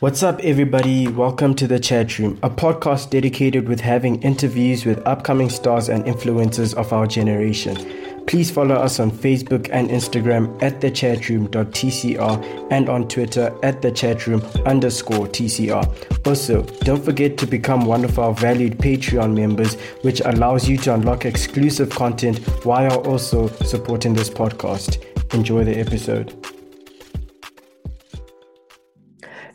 What's up, everybody? Welcome to the Chat Room, a podcast dedicated with having interviews with upcoming stars and influencers of our generation. Please follow us on Facebook and Instagram at thechatroom.tcr and on Twitter at thechatroom underscore TCR. Also, don't forget to become one of our valued Patreon members, which allows you to unlock exclusive content while also supporting this podcast. Enjoy the episode.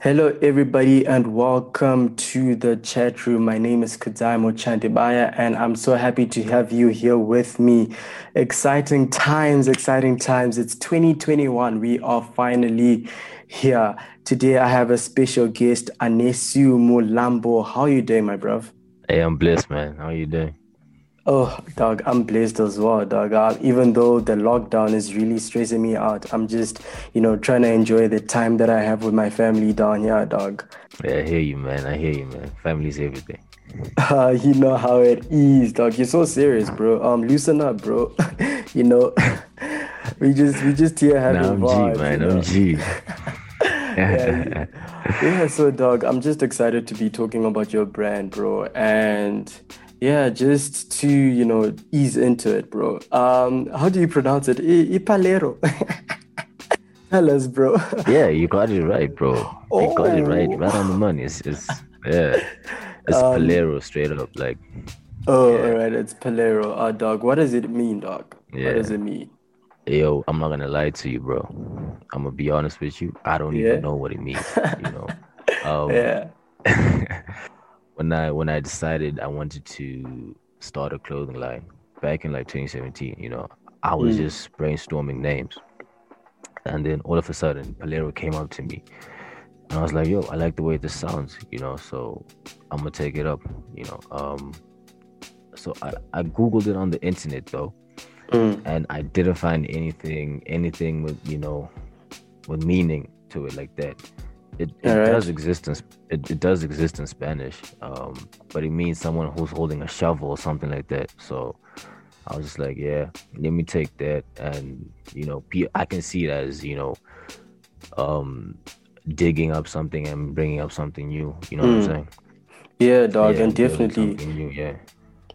Hello, everybody, and welcome to the chat room. My name is Kadaimo Chandibaya, and I'm so happy to have you here with me. Exciting times, exciting times. It's 2021. We are finally here. Today, I have a special guest, Anesu Mlambo. How are you doing, my bruv? Hey, I'm blessed, man. How are you doing? Oh, dog, I'm blessed as well, dog. Uh, even though the lockdown is really stressing me out, I'm just, you know, trying to enjoy the time that I have with my family down here, dog. Yeah, I hear you, man. I hear you, man. Family's everything. Uh, you know how it is, dog. You're so serious, bro. Um, loosen up, bro. you know, we just we just here having nah, I'm vibes, G, man. you know? I'm G. yeah, yeah, so dog, I'm just excited to be talking about your brand, bro. And yeah, just to, you know, ease into it, bro. Um, how do you pronounce it? I- Ipalero. Tell us, bro. yeah, you got it right, bro. You got it right, Oh. right on the money. It's, it's yeah, it's Um, Palero straight up. Like, Oh, Yeah. all right, it's Palero. Uh, dog, what does it mean, dog? Yeah. What does it mean? yo, I'm not gonna lie to you, bro. I'm gonna be honest with you. I don't Yeah. even know what it means. You know, um, Yeah. When I when I decided I wanted to start a clothing line back in like 2017, you know, I was Mm. just brainstorming names, and then all of a sudden, Palero came up to me, and I was like, "Yo, I like the way this sounds," you know, so I'm gonna take it up, you know. Um, so I I googled it on the internet though, Mm. and I didn't find anything anything with you know with meaning to it like that. It, it Alright. does exist in it, it does exist in Spanish, um, but it means someone who's holding a shovel or something like that. So I was just like, yeah, let me take that, and you know, I can see it as you know, um, digging up something and bringing up something new. You know what I'm Mm. saying? Yeah, dog, Yeah, and definitely. new, yeah.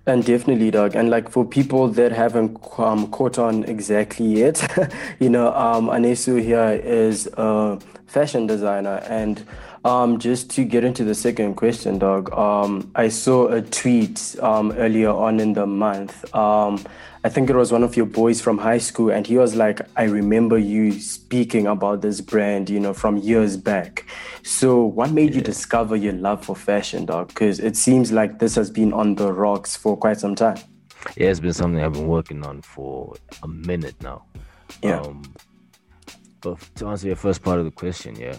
And definitely, dog. And like for people that haven't um, caught on exactly yet, you know, um, Anesu here is a fashion designer. And um, just to get into the second question, dog, um, I saw a tweet um, earlier on in the month. Um, I think it was one of your boys from high school, and he was like, I remember you speaking about this brand, you know, from years back. So, what made you discover your love for fashion, dog? Because it seems like this has been on the rocks for quite some time. Yeah, it's been something I've been working on for a minute now. Yeah. Um, but to answer your first part of the question, yeah.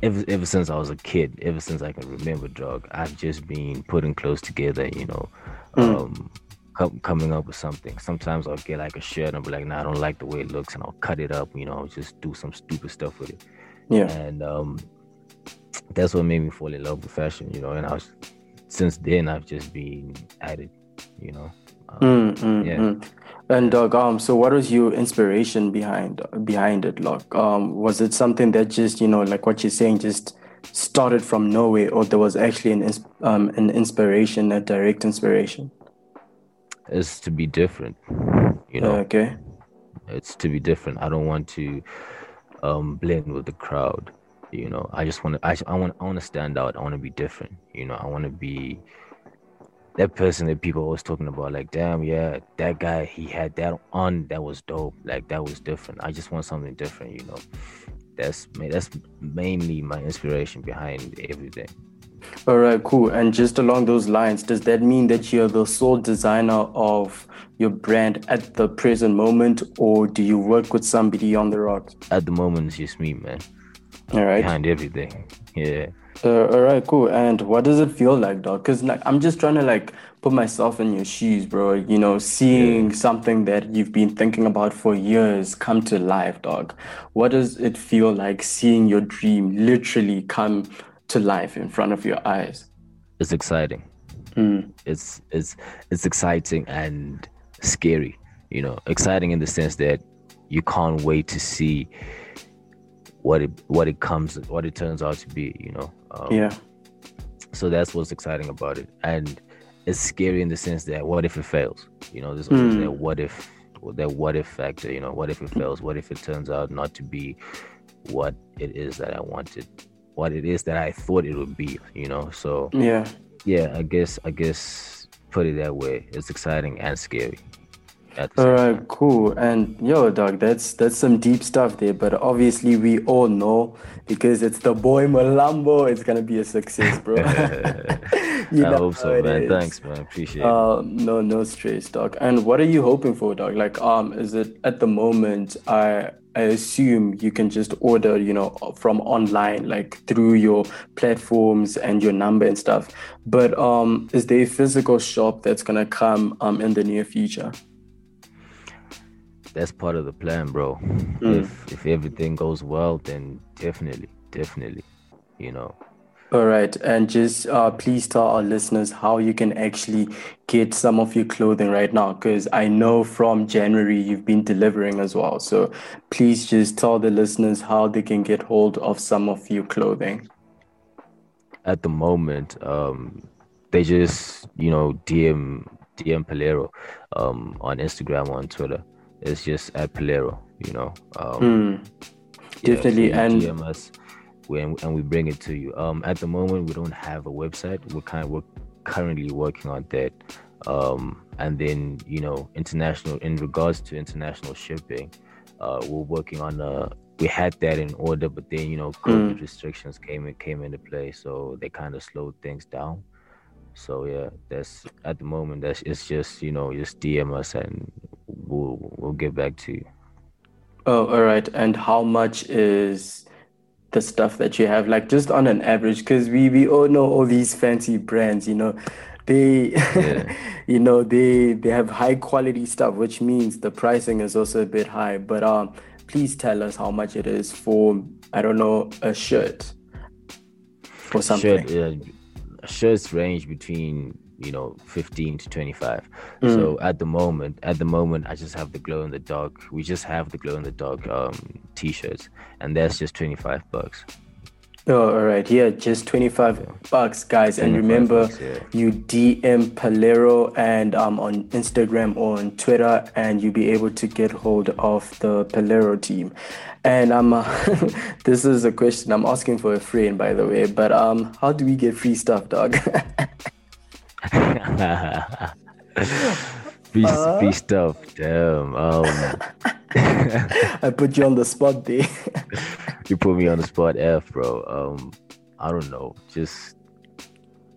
Ever ever since I was a kid, ever since I can remember, dog, I've just been putting clothes together. You know, Mm. um, com- coming up with something. Sometimes I'll get like a shirt and I'll be like, nah, I don't like the way it looks, and I'll cut it up. You know, just do some stupid stuff with it. Yeah. And um, that's what made me fall in love with fashion. You know, and I was since then I've just been at it. You know. Um, Mm, mm, yeah. mm. And dog, um, so what was your inspiration behind behind it? Like, um, was it something that just, you know, like what you're saying, just started from nowhere, or there was actually an ins- um an inspiration, a direct inspiration? is to be different. You know, Okay. it's to be different. I don't want to um blend with the crowd. You know, I just want to. I, I want. I want to stand out. I want to be different. You know, I want to be that person that people always talking about. Like, damn, yeah, that guy. He had that on. That was dope. Like, that was different. I just want something different. You know, that's that's mainly my inspiration behind everything. All right, cool. And just along those lines, does that mean that you're the sole designer of your brand at the present moment, or do you work with somebody on the rocks? At the moment, it's just me, man. All right. Behind everything. Yeah. Uh, all right, cool. And what does it feel like, dog? Because like I'm just trying to like put myself in your shoes, bro. You know, seeing something that you've been thinking about for years come to life, dog. What does it feel like seeing your dream literally come to life in front of your eyes? It's exciting. Mm, it's it's it's exciting and scary you know exciting in the sense that you can't wait to see what it what it comes what it turns out to be you know um, yeah. so that's what's exciting about it. And it's scary in the sense that what if it fails? You know there's always mm. that what if that what if factor you know what if it fails? What if it turns out not to be what it is that i wanted what it is that i thought it would be you know? So yeah. yeah i guess i guess put it that way. It's exciting and scary all right, cool. And yo, dog, that's that's some deep stuff there. But obviously, we all know because it's the boy Mlambo. It's gonna be a success, bro. you I hope so, man. Is. Thanks, man. Appreciate uh, it. No, no stress, dog. And what are you hoping for, dog? Like, um, is it at the moment? I I assume you can just order, you know, from online, like through your platforms and your number and stuff. But um, is there a physical shop that's gonna come um in the near future? That's part of the plan, bro. Mm. If if everything goes well, then definitely, definitely, you know. All right, and just uh, please tell our listeners how you can actually get some of your clothing right now, because I know from January you've been delivering as well. So please just tell the listeners how they can get hold of some of your clothing. At the moment, um, they just you know DM DM Palero um, on Instagram or on Twitter it's just at Palero, you know. Um, mm, definitely, yeah, so and DM us when, and we bring it to you. Um, at the moment, we don't have a website. We're kind of we're currently working on that. Um, and then you know, international in regards to international shipping, uh, we're working on a. We had that in order, but then you know, COVID mm. restrictions came in, came into play, so they kind of slowed things down. So yeah, that's at the moment. That's it's just you know just DM us and we'll we'll get back to you. Oh, all right. And how much is the stuff that you have? Like just on an average, because we we all know all these fancy brands. You know, they yeah. you know they they have high quality stuff, which means the pricing is also a bit high. But um, please tell us how much it is for I don't know a shirt or something. Shirt, yeah. Shirts range between you know 15 to 25 mm. so at the moment at the moment i just have the glow in the dark. We just have the glow in the dark um t-shirts and that's just 25 bucks Oh, all right. Yeah, just 25 yeah. bucks, guys. 25 and remember, bucks, yeah. you DM Palero and um, on Instagram or on Twitter, and you'll be able to get hold of the Palero team. And um, this is a question I'm asking for a friend, by the way. But um, how do we get free stuff, dog? free, uh, free stuff. Damn. Um. I put you on the spot, D. you put me on the spot, F, bro. Um, I don't know. Just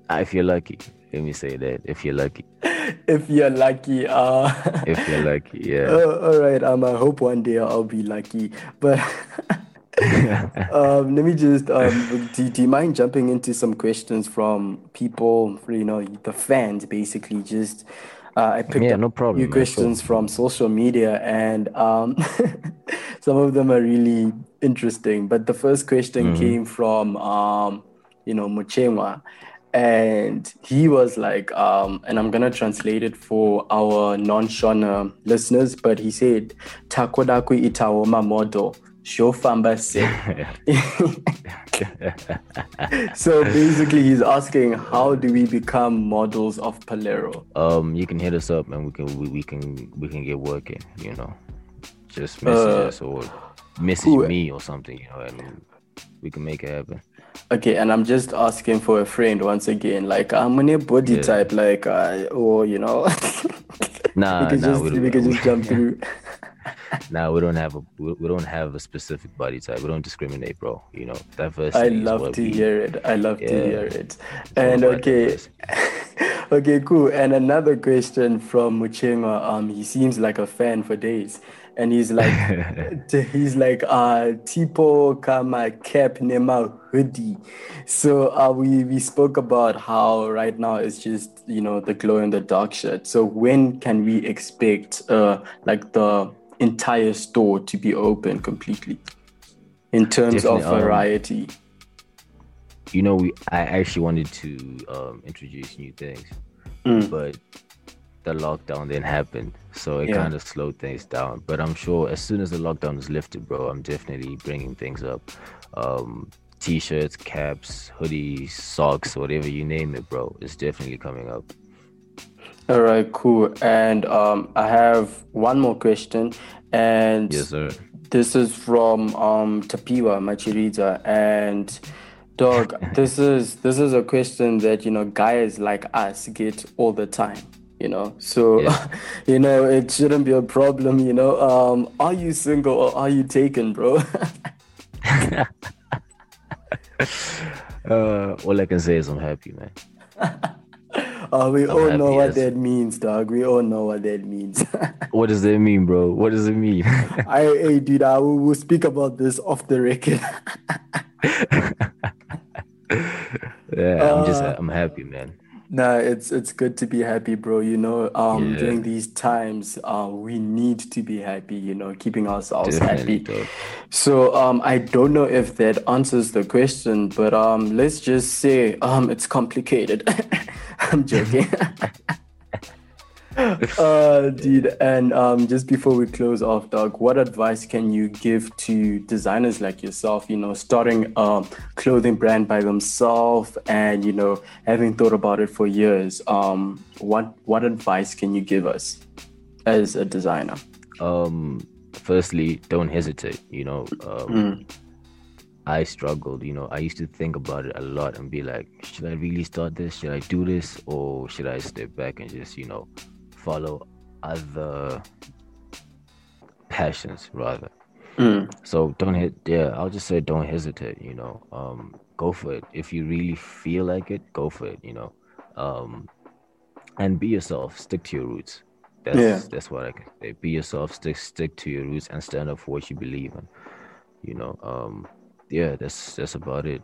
if you're lucky. Let me say that. If you're lucky. If you're lucky, uh. if you're lucky, yeah. Uh, all right. Um, I hope one day I'll be lucky, but. um, let me just um, do, do you mind jumping into some questions from people you know the fans basically just uh, I picked yeah, no problem, a few questions from social media and um, some of them are really interesting but the first question mm-hmm. came from um, you know Muchengwa and he was like um, and i'm gonna translate it for our non-shona listeners but he said takodaku itawoma model Shofamba so basically, he's asking, how do we become models of Palero? Um, you can hit us up and we can we, we can we can get working. You know, just message uh, us or message who, me or something. You know, and we can make it happen. Okay, and I'm just asking for a friend once again. Like, I'm in a body yeah. type, like, uh, or you know, nah, we can nah, just we, we can just jump through. now we don't have a we don't have a specific body type. We don't discriminate, bro. You know, diversity. I love to we, hear it. I love yeah, to hear it. And okay, okay, cool. And another question from Muchenga. Um, he seems like a fan for days, and he's like, he's like, uh, tipo kama cap nema hoodie. So uh, we we spoke about how right now it's just you know the glow in the dark shirt. So when can we expect uh like the entire store to be open completely in terms Definitely, of um, variety. Um, you know, we I actually wanted to um, introduce new things, mm. but the lockdown then happened, so it yeah. kind of slowed things down. But I'm sure as soon as the lockdown is lifted, bro, I'm definitely bringing things up. Um, t-shirts, caps, hoodies, socks, whatever you name it, bro. It's definitely coming up. All right, cool. And um, I have one more question, and yes, sir. This is from um, Tapiwa Machirita, and dog. this is this is a question that you know guys like us get all the time. You know, so yeah. you know it shouldn't be a problem. You know, um, are you single or are you taken, bro? uh, all I can say is I'm happy, man. Uh, we I'm all know what that means, dog. We all know what that means. what does that mean, bro? What does it mean? I, hey, dude, I will we'll speak about this off the record. yeah, I'm just, uh, I'm happy, man. Nah, it's it's good to be happy, bro. You know, um, yeah. during these times, uh, we need to be happy. You know, keeping ourselves Definitely, happy. Though. So, um, I don't know if that answers the question, but um, let's just say um, it's complicated. I'm joking. uh, dude, and um, just before we close off, Doug, what advice can you give to designers like yourself? You know, starting a clothing brand by themselves, and you know, having thought about it for years. Um, what what advice can you give us as a designer? Um, firstly, don't hesitate. You know, um, mm. I struggled. You know, I used to think about it a lot and be like, should I really start this? Should I do this? Or should I step back and just, you know, follow other passions rather? Mm. So don't hit, yeah, I'll just say don't hesitate, you know, um, go for it. If you really feel like it, go for it, you know, um, and be yourself, stick to your roots. That's, yeah. that's what I can say. Be yourself, stick, stick to your roots and stand up for what you believe in, you know, um, yeah, that's that's about it.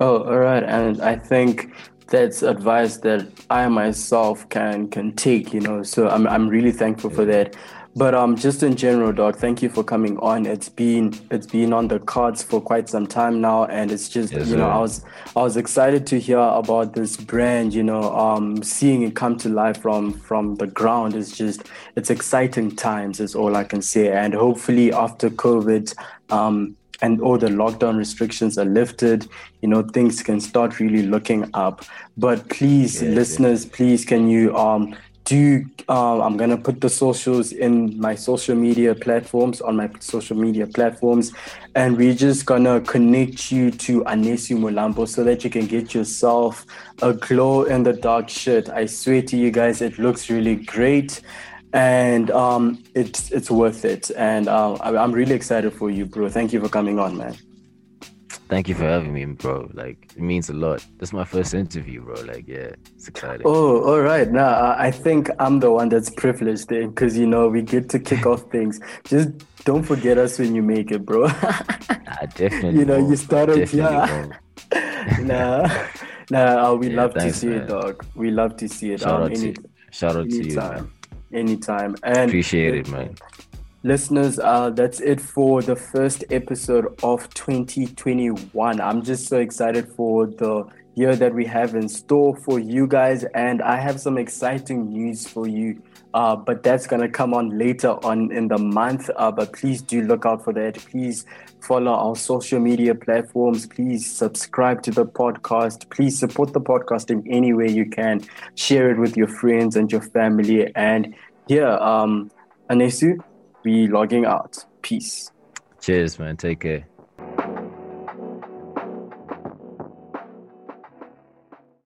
Oh, all right. And I think that's advice that I myself can can take, you know. So I'm I'm really thankful for that. But um just in general, Doc, thank you for coming on. It's been it's been on the cards for quite some time now and it's just yes, you know, I was I was excited to hear about this brand, you know, um seeing it come to life from from the ground is just it's exciting times is all I can say. And hopefully after COVID, um and all the lockdown restrictions are lifted, you know, things can start really looking up. But please, yeah, listeners, yeah. please, can you um do uh, I'm gonna put the socials in my social media platforms on my social media platforms, and we're just gonna connect you to Anesu Mlambo so that you can get yourself a glow in the dark shirt. I swear to you guys, it looks really great and um, it's it's worth it. And uh, I'm really excited for you, bro. Thank you for coming on, man. Thank you for having me, bro. Like it means a lot. This is my first interview, bro. Like, yeah, it's exciting. Oh, all right. Now I think I'm the one that's privileged because you know we get to kick off things. Just don't forget us when you make it, bro. I definitely. You know, you started, yeah. nah, nah. Uh, we yeah, love thanks, to see man. it, dog. We love to see it. Shout um, out any, to, shout out to you, man anytime. And appreciate it, man. Listeners, uh, that's it for the first episode of 2021. I'm just so excited for the year that we have in store for you guys, and I have some exciting news for you. Uh, but that's gonna come on later on in the month. Uh, but please do look out for that. Please follow our social media platforms. Please subscribe to the podcast. Please support the podcast in any way you can. Share it with your friends and your family. And yeah, um, Anesu, we logging out. Peace. Cheers, man. Take care.